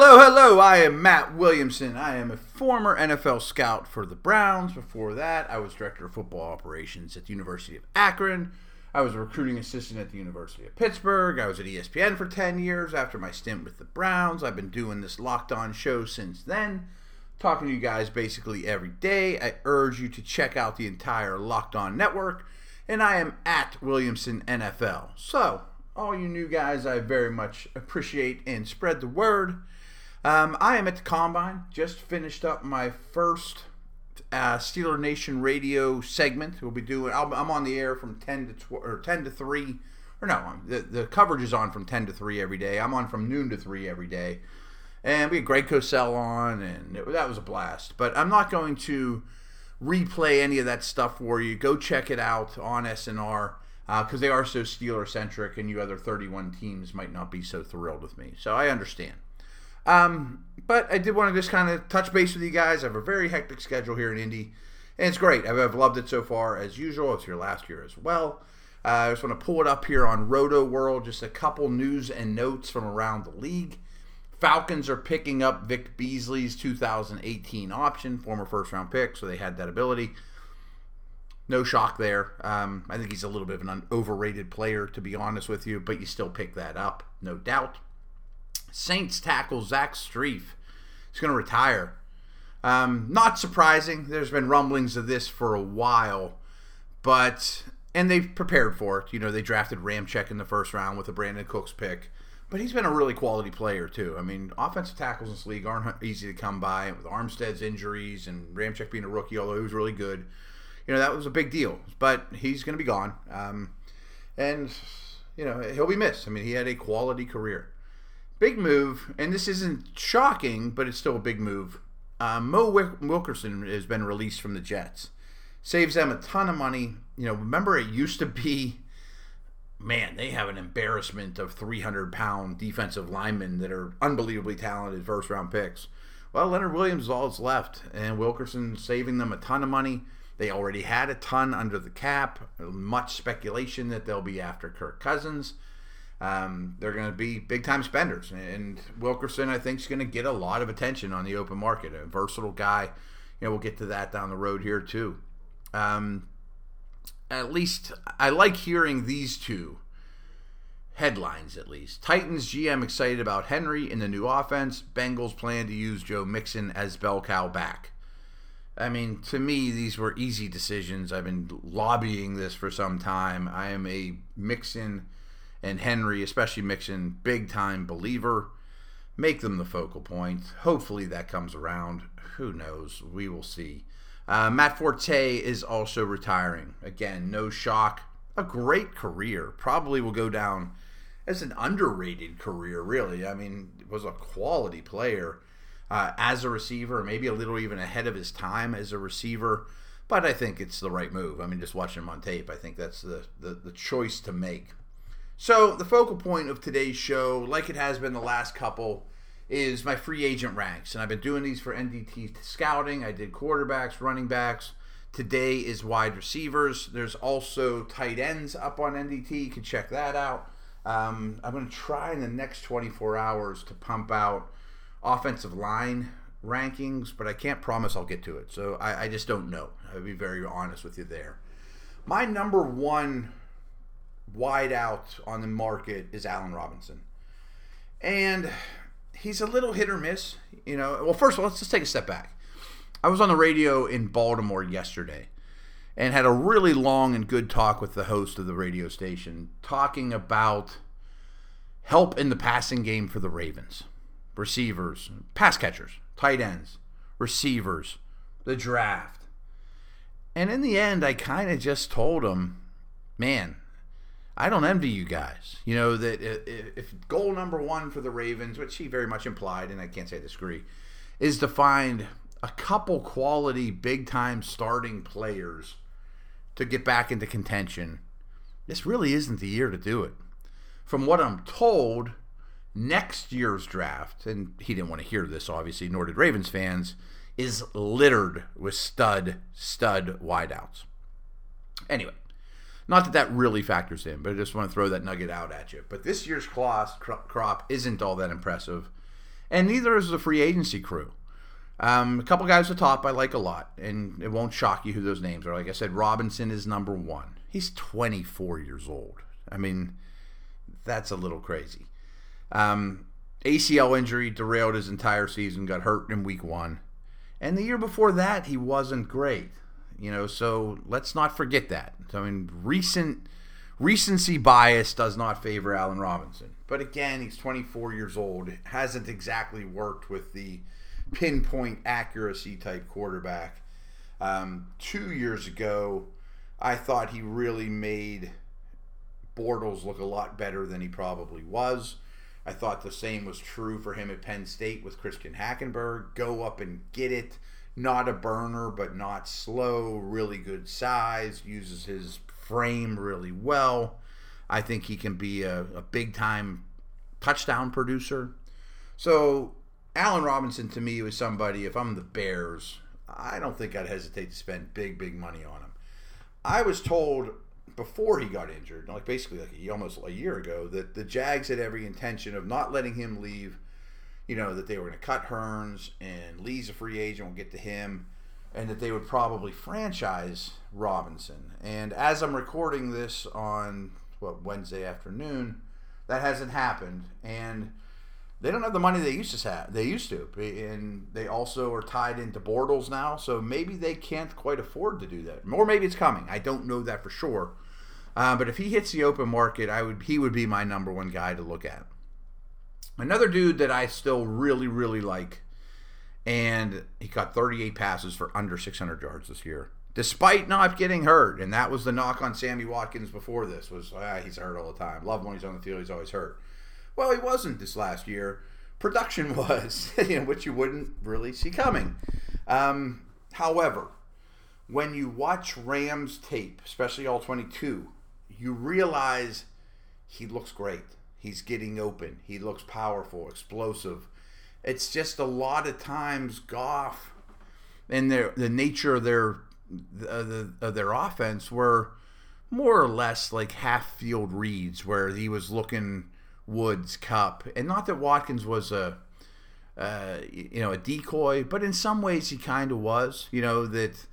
Hello, hello. I am Matt Williamson. I am a former NFL scout for the Browns. Before that, I was director of football operations at the University of Akron. I was a recruiting assistant at the University of Pittsburgh. I was at ESPN for 10 years after my stint with the Browns. I've been doing this locked on show since then, talking to you guys basically every day. I urge you to check out the entire Locked On network, and I am at Williamson NFL. So, all you new guys, I very much appreciate and spread the word. Um, I am at the combine. Just finished up my first uh, Steeler Nation radio segment. We'll be doing. i am on the air from ten to tw- or ten to three, or no, the the coverage is on from ten to three every day. I'm on from noon to three every day, and we had Greg Cosell on, and it, that was a blast. But I'm not going to replay any of that stuff for you. Go check it out on SNR because uh, they are so Steeler centric, and you other 31 teams might not be so thrilled with me. So I understand. Um, but I did want to just kind of touch base with you guys. I have a very hectic schedule here in Indy, and it's great. I've, I've loved it so far as usual. It's here last year as well. Uh, I just want to pull it up here on Roto World. Just a couple news and notes from around the league. Falcons are picking up Vic Beasley's 2018 option, former first round pick, so they had that ability no shock there. Um, I think he's a little bit of an overrated player, to be honest with you, but you still pick that up, no doubt. Saints tackle Zach Strief. He's going to retire. Um, not surprising. There's been rumblings of this for a while, but and they've prepared for it. You know, they drafted Ramczyk in the first round with a Brandin Cooks pick, but he's been a really quality player too. I mean, offensive tackles in this league aren't easy to come by with Armstead's injuries and Ramczyk being a rookie, although he was really good you know that was a big deal. But he's going to be gone, um, and you know he'll be missed. I mean, he had a quality career. Big move, and this isn't shocking, but it's still a big move. Uh, Mo Wilkerson has been released from the Jets. Saves them a ton of money. You know, remember it used to be, man, they have an embarrassment of 300 pound defensive linemen that are unbelievably talented first round picks. Well, Leonard Williams is all that's left, and Wilkerson saving them a ton of money. They already had a ton under the cap. Much speculation that they'll be after Kirk Cousins. Um, they're going to be big time spenders, and Wilkerson, I think, is going to get a lot of attention on the open market. A versatile guy. You know, we'll get to that down the road here too. Um, at least I like hearing these two headlines. At least Titans GM excited about Henry in the new offense. Bengals plan to use Joe Mixon as bell cow back. I mean, to me, these were easy decisions. I've been lobbying this for some time. I am a Mixon and Henry, especially Mixon, big time believer. Make them the focal point. Hopefully that comes around. Who knows? We will see. Uh, Matt Forte is also retiring. Again, no shock. A great career. Probably will go down as an underrated career, really. I mean, was a quality player uh, as a receiver, maybe a little even ahead of his time as a receiver. But I think it's the right move. I mean, just watching him on tape, I think that's the, the, the choice to make. So, the focal point of today's show, like it has been the last couple, is my free agent ranks. And I've been doing these for NDT scouting. I did quarterbacks, running backs. Today is wide receivers. There's also tight ends up on NDT. You can check that out. Um, I'm going to try in the next 24 hours to pump out offensive line rankings, but I can't promise I'll get to it. So I, I just don't know. I'll be very honest with you there. My number one wide out on the market is Allen Robinson. And he's a little hit or miss. You know, well, first of all, let's just take a step back. I was on the radio in Baltimore yesterday and had a really long and good talk with the host of the radio station talking about help in the passing game for the Ravens receivers, pass catchers, tight ends, receivers, the draft. And in the end, I kind of just told him, man, I don't envy you guys. You know, that if goal number one for the Ravens, which he very much implied, and I can't say I disagree, is to find a couple quality, big time starting players to get back into contention, this really isn't the year to do it. From what I'm told, next year's draft, and he didn't want to hear this, obviously, nor did Ravens fans, is littered with stud, stud wideouts. Anyway, not that that really factors in, but I just want to throw that nugget out at you. But this year's class crop isn't all that impressive. and neither is the free agency crew. Um, a couple guys at the top I like a lot, and it won't shock you who those names are. Like I said, Robinson is number one. He's 24 years old. I mean, that's a little crazy. Um, ACL injury derailed his entire season, got hurt in week one. And the year before that, he wasn't great. You know, so let's not forget that. I mean, recent recency bias does not favor Allen Robinson. But again, he's 24 years old. Hasn't exactly worked with the pinpoint accuracy type quarterback. Um, two years ago, I thought he really made Bortles look a lot better than he probably was. I thought the same was true for him at Penn State with Christian Hackenberg. Go up and get it. Not a burner, but not slow. Really good size. Uses his frame really well. I think he can be a, a big time touchdown producer. So, Allen Robinson to me was somebody, if I'm the Bears, I don't think I'd hesitate to spend big, big money on him. I was told before he got injured, like basically like almost a year ago, that the Jags had every intention of not letting him leave. You know that they were going to cut Hurns and Lee's a free agent. We'll get to him, and that they would probably franchise Robinson. And as I'm recording this on what Wednesday afternoon, that hasn't happened, and they don't have the money they used to have. They used to, and they also are tied into Bortles now. So maybe they can't quite afford to do that, or maybe it's coming. I don't know that for sure. Uh, but if he hits the open market, I would he would be my number one guy to look at. Another dude that I still really really like, and he caught 38 passes for under 600 yards this year, despite not getting hurt. And that was the knock on Sammy Watkins before this was ah, he's hurt all the time. Love when he's on the field, he's always hurt. Well, he wasn't this last year. Production was, which you wouldn't really see coming. Um, however, when you watch Rams tape, especially all 22, you realize he looks great. He's getting open. He looks powerful, explosive. It's just a lot of times Goff and their the nature of their the, of their offense were more or less like half field reads where he was looking Woods Kupp, and not that Watkins was a uh, you know a decoy, but in some ways he kind of was. You know that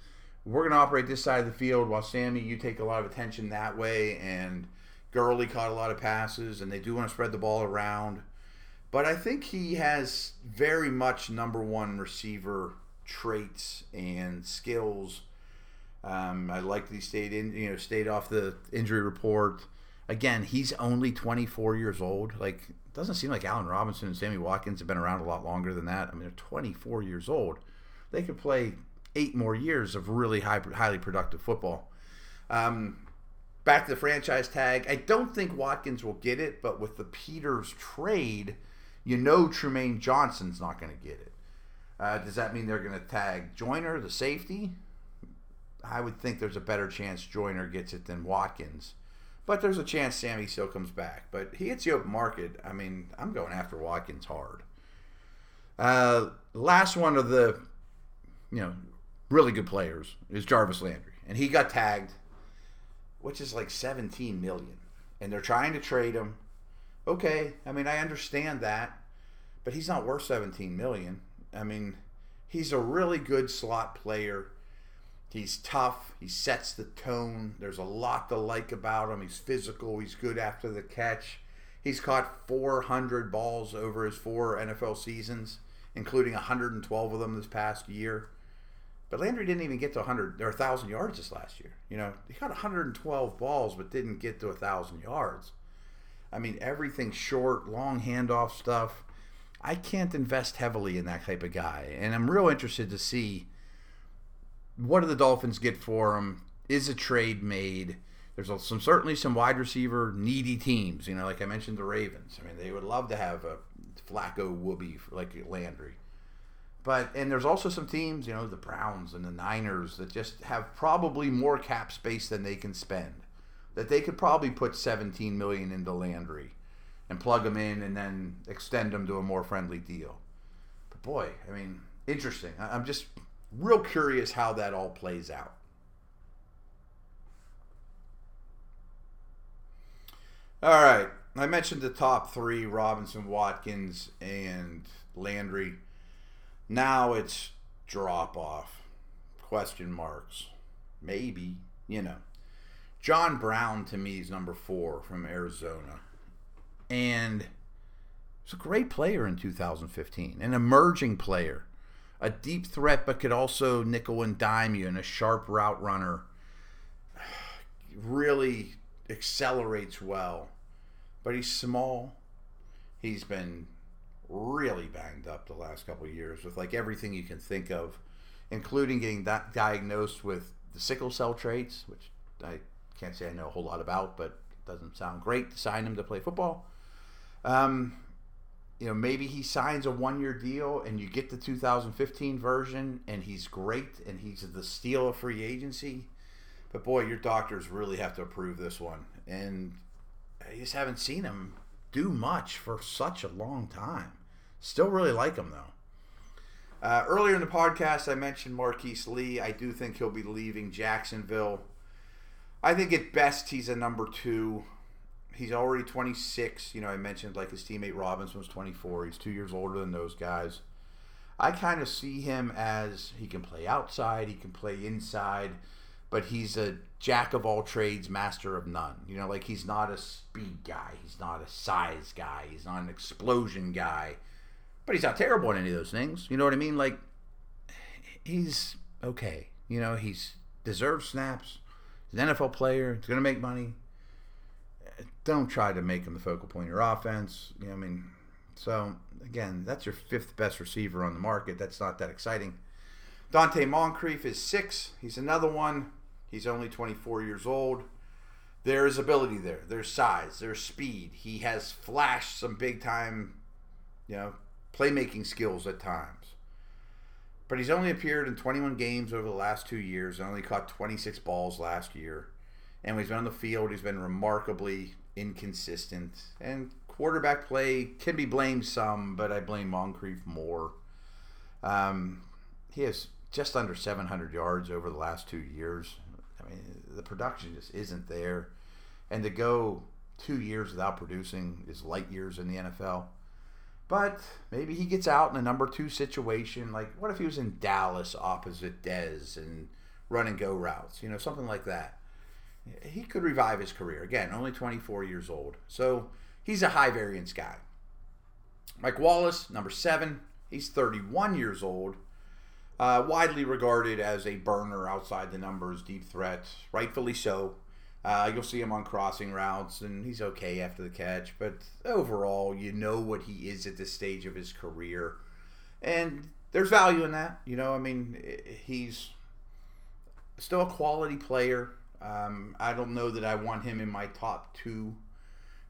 we're going to operate this side of the field while Sammy, you take a lot of attention that way, and Gurley caught a lot of passes, and they do want to spread the ball around. But I think he has very much number one receiver traits and skills. Um, I like that he stayed in, you know, stayed off the injury report. Again, he's only 24 years old. Like, doesn't seem like Allen Robinson and Sammy Watkins have been around a lot longer than that. I mean, they're 24 years old. They could play eight more years of really high, highly productive football. Um, back to the franchise tag. I don't think Watkins will get it, but with the Peters trade, you know Trumaine Johnson's not going to get it. Uh, does that mean they're going to tag Joyner, the safety? I would think there's a better chance Joyner gets it than Watkins. But there's a chance Sammy still comes back. But he hits the open market. I mean, I'm going after Watkins hard. Uh, last one of the, you know, really good players is Jarvis Landry, and he got tagged, which is like 17 million, and they're trying to trade him. Okay, I mean I understand that, but he's not worth 17 million. I mean, he's a really good slot player. He's tough. He sets the tone. There's a lot to like about him. He's physical. He's good after the catch. He's caught 400 balls over his four NFL seasons, including 112 of them this past year. But Landry didn't even get to 100 or 1,000 yards this last year. You know, he got 112 balls, but didn't get to 1,000 yards. I mean, everything short, long handoff stuff. I can't invest heavily in that type of guy. And I'm real interested to see what do the Dolphins get for him? Is a trade made? There's some certainly some wide receiver needy teams. You know, like I mentioned, the Ravens. I mean, they would love to have a Flacco Wooby like Landry. But and there's also some teams, you know, the Browns and the Niners that just have probably more cap space than they can spend. That they could probably put 17 million into Landry and plug him in and then extend him to a more friendly deal. But boy, I mean, interesting. I'm just real curious how that all plays out. All right. I mentioned the top three Robinson, Watkins, and Landry. Now it's drop off. Question marks. Maybe, you know. John Brown to me is number four from Arizona. And he's a great player in 2015, an emerging player, a deep threat, but could also nickel and dime you and a sharp route runner. Really accelerates well, but he's small. He's been really banged up the last couple years with like everything you can think of, including getting that diagnosed with the sickle cell traits, which I can't say I know a whole lot about, but it doesn't sound great to sign him to play football. Um, you know, maybe he signs a one year deal and you get the 2015 version and he's great and he's the steal of free agency. But boy, your doctors really have to approve this one. And I just haven't seen him do much for such a long time. Still really like him though. Uh, earlier in the podcast, I mentioned Marquise Lee. I do think he'll be leaving Jacksonville. I think at best he's a number two. He's already 26. You know, I mentioned like his teammate Robinson was 24. He's two years older than those guys. I kind of see him as he can play outside, he can play inside, but he's a jack of all trades, master of none. You know, like he's not a speed guy, he's not a size guy, he's not an explosion guy, but he's not terrible in any of those things. You know what I mean? Like he's okay. You know, he's deserves snaps. He's an NFL player. He's to make money. Don't try to make him the focal point of your offense. You know, what I mean, so again, that's your fifth best receiver on the market. That's not that exciting. Donte Moncrief is six. He's another one. He's only 24 years old. There is ability there. There's size. There's speed. He has flashed some big time, you know, playmaking skills at times. But he's only appeared in 21 games over the last two years and only caught 26 balls last year. And when he's been on the field, he's been remarkably inconsistent. And quarterback play can be blamed some, but I blame Moncrief more. Um, he has just under 700 yards over the last two years. I mean, the production just isn't there. And to go two years without producing is light years in the NFL. But maybe he gets out in a number two situation. Like, what if he was in Dallas opposite Dez and run and go routes? You know, something like that. He could revive his career. Again, only 24 years old. So he's a high variance guy. Mike Wallace, number seven. He's 31 years old. Uh, widely regarded as a burner outside the numbers, deep threat. Rightfully so. Uh, you'll see him on crossing routes, and he's okay after the catch. But overall, you know what he is at this stage of his career, and there's value in that. You know, I mean, he's still a quality player. Um, I don't know that I want him in my top two.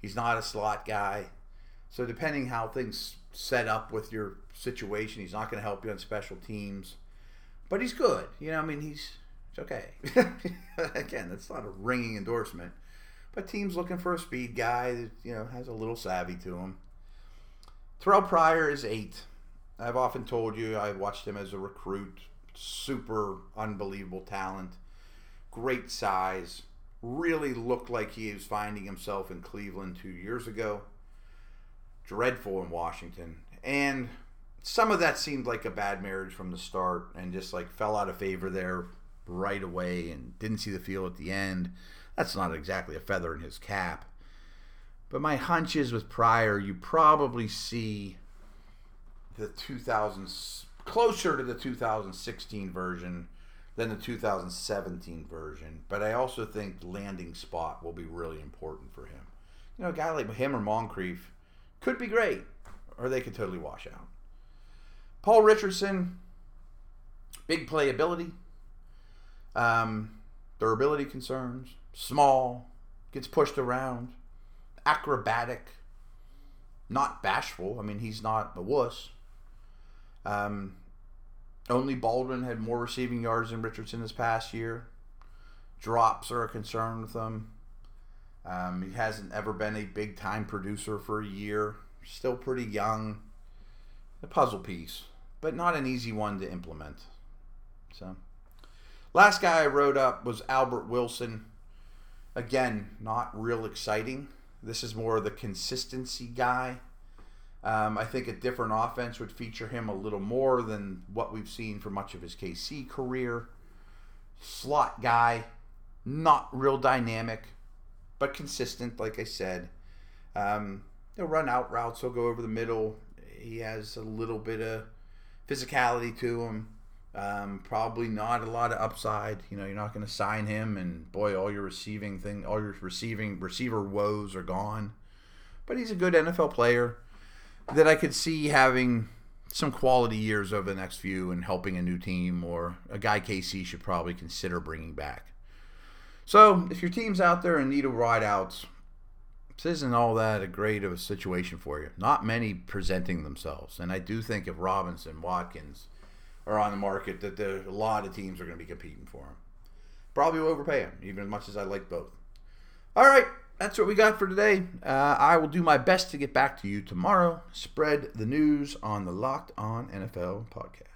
He's not a slot guy, so depending how things set up with your situation, he's not going to help you on special teams. But he's good. You know, I mean, he's it's okay. Again, that's not a ringing endorsement, but teams looking for a speed guy that you know has a little savvy to him. Terrelle Pryor is eight. I've often told you I've watched him as a recruit. Super unbelievable talent, great size. Really looked like he was finding himself in Cleveland two years ago. Dreadful in Washington, and some of that seemed like a bad marriage from the start, and just like fell out of favor there right away and didn't see the field at the end. That's not exactly a feather in his cap. But my hunch is with Pryor, you probably see the 2000 closer to the 2016 version than the 2017 version. But I also think landing spot will be really important for him. You know, a guy like him or Moncrief could be great, or they could totally wash out. Paul Richardson, big playability, um, durability concerns, small, gets pushed around, acrobatic, not bashful. I mean, he's not a wuss. Um, only Baldwin had more receiving yards than Richardson this past year. Drops are a concern with him. Um, he hasn't ever been a big time producer for a year. Still pretty young. A puzzle piece, but not an easy one to implement. So. Last guy I wrote up was Albert Wilson. Again, not real exciting This is more of the consistency guy. Um, I think a different offense would feature him a little more than what we've seen for much of his KC career. Slot guy, not real dynamic, but consistent, like I said. Um, he'll run out routes, he'll go over the middle. He has a little bit of physicality to him. Um, probably not a lot of upside. You know, you're not going to sign him, and boy, all your receiving thing, all your receiving receiver woes are gone. But he's a good NFL player that I could see having some quality years over the next few and helping a new team, or a guy KC should probably consider bringing back. So, if your team's out there in need of wideouts, this isn't all that a great of a situation for you. Not many presenting themselves, and I do think if Robinson, Watkins are on the market, that there, a lot of teams are going to be competing for them. Probably will overpay them, even as much as I like both. All right, that's what we got for today. Uh, I will do my best to get back to you tomorrow. Spread the news on the Locked On NFL podcast.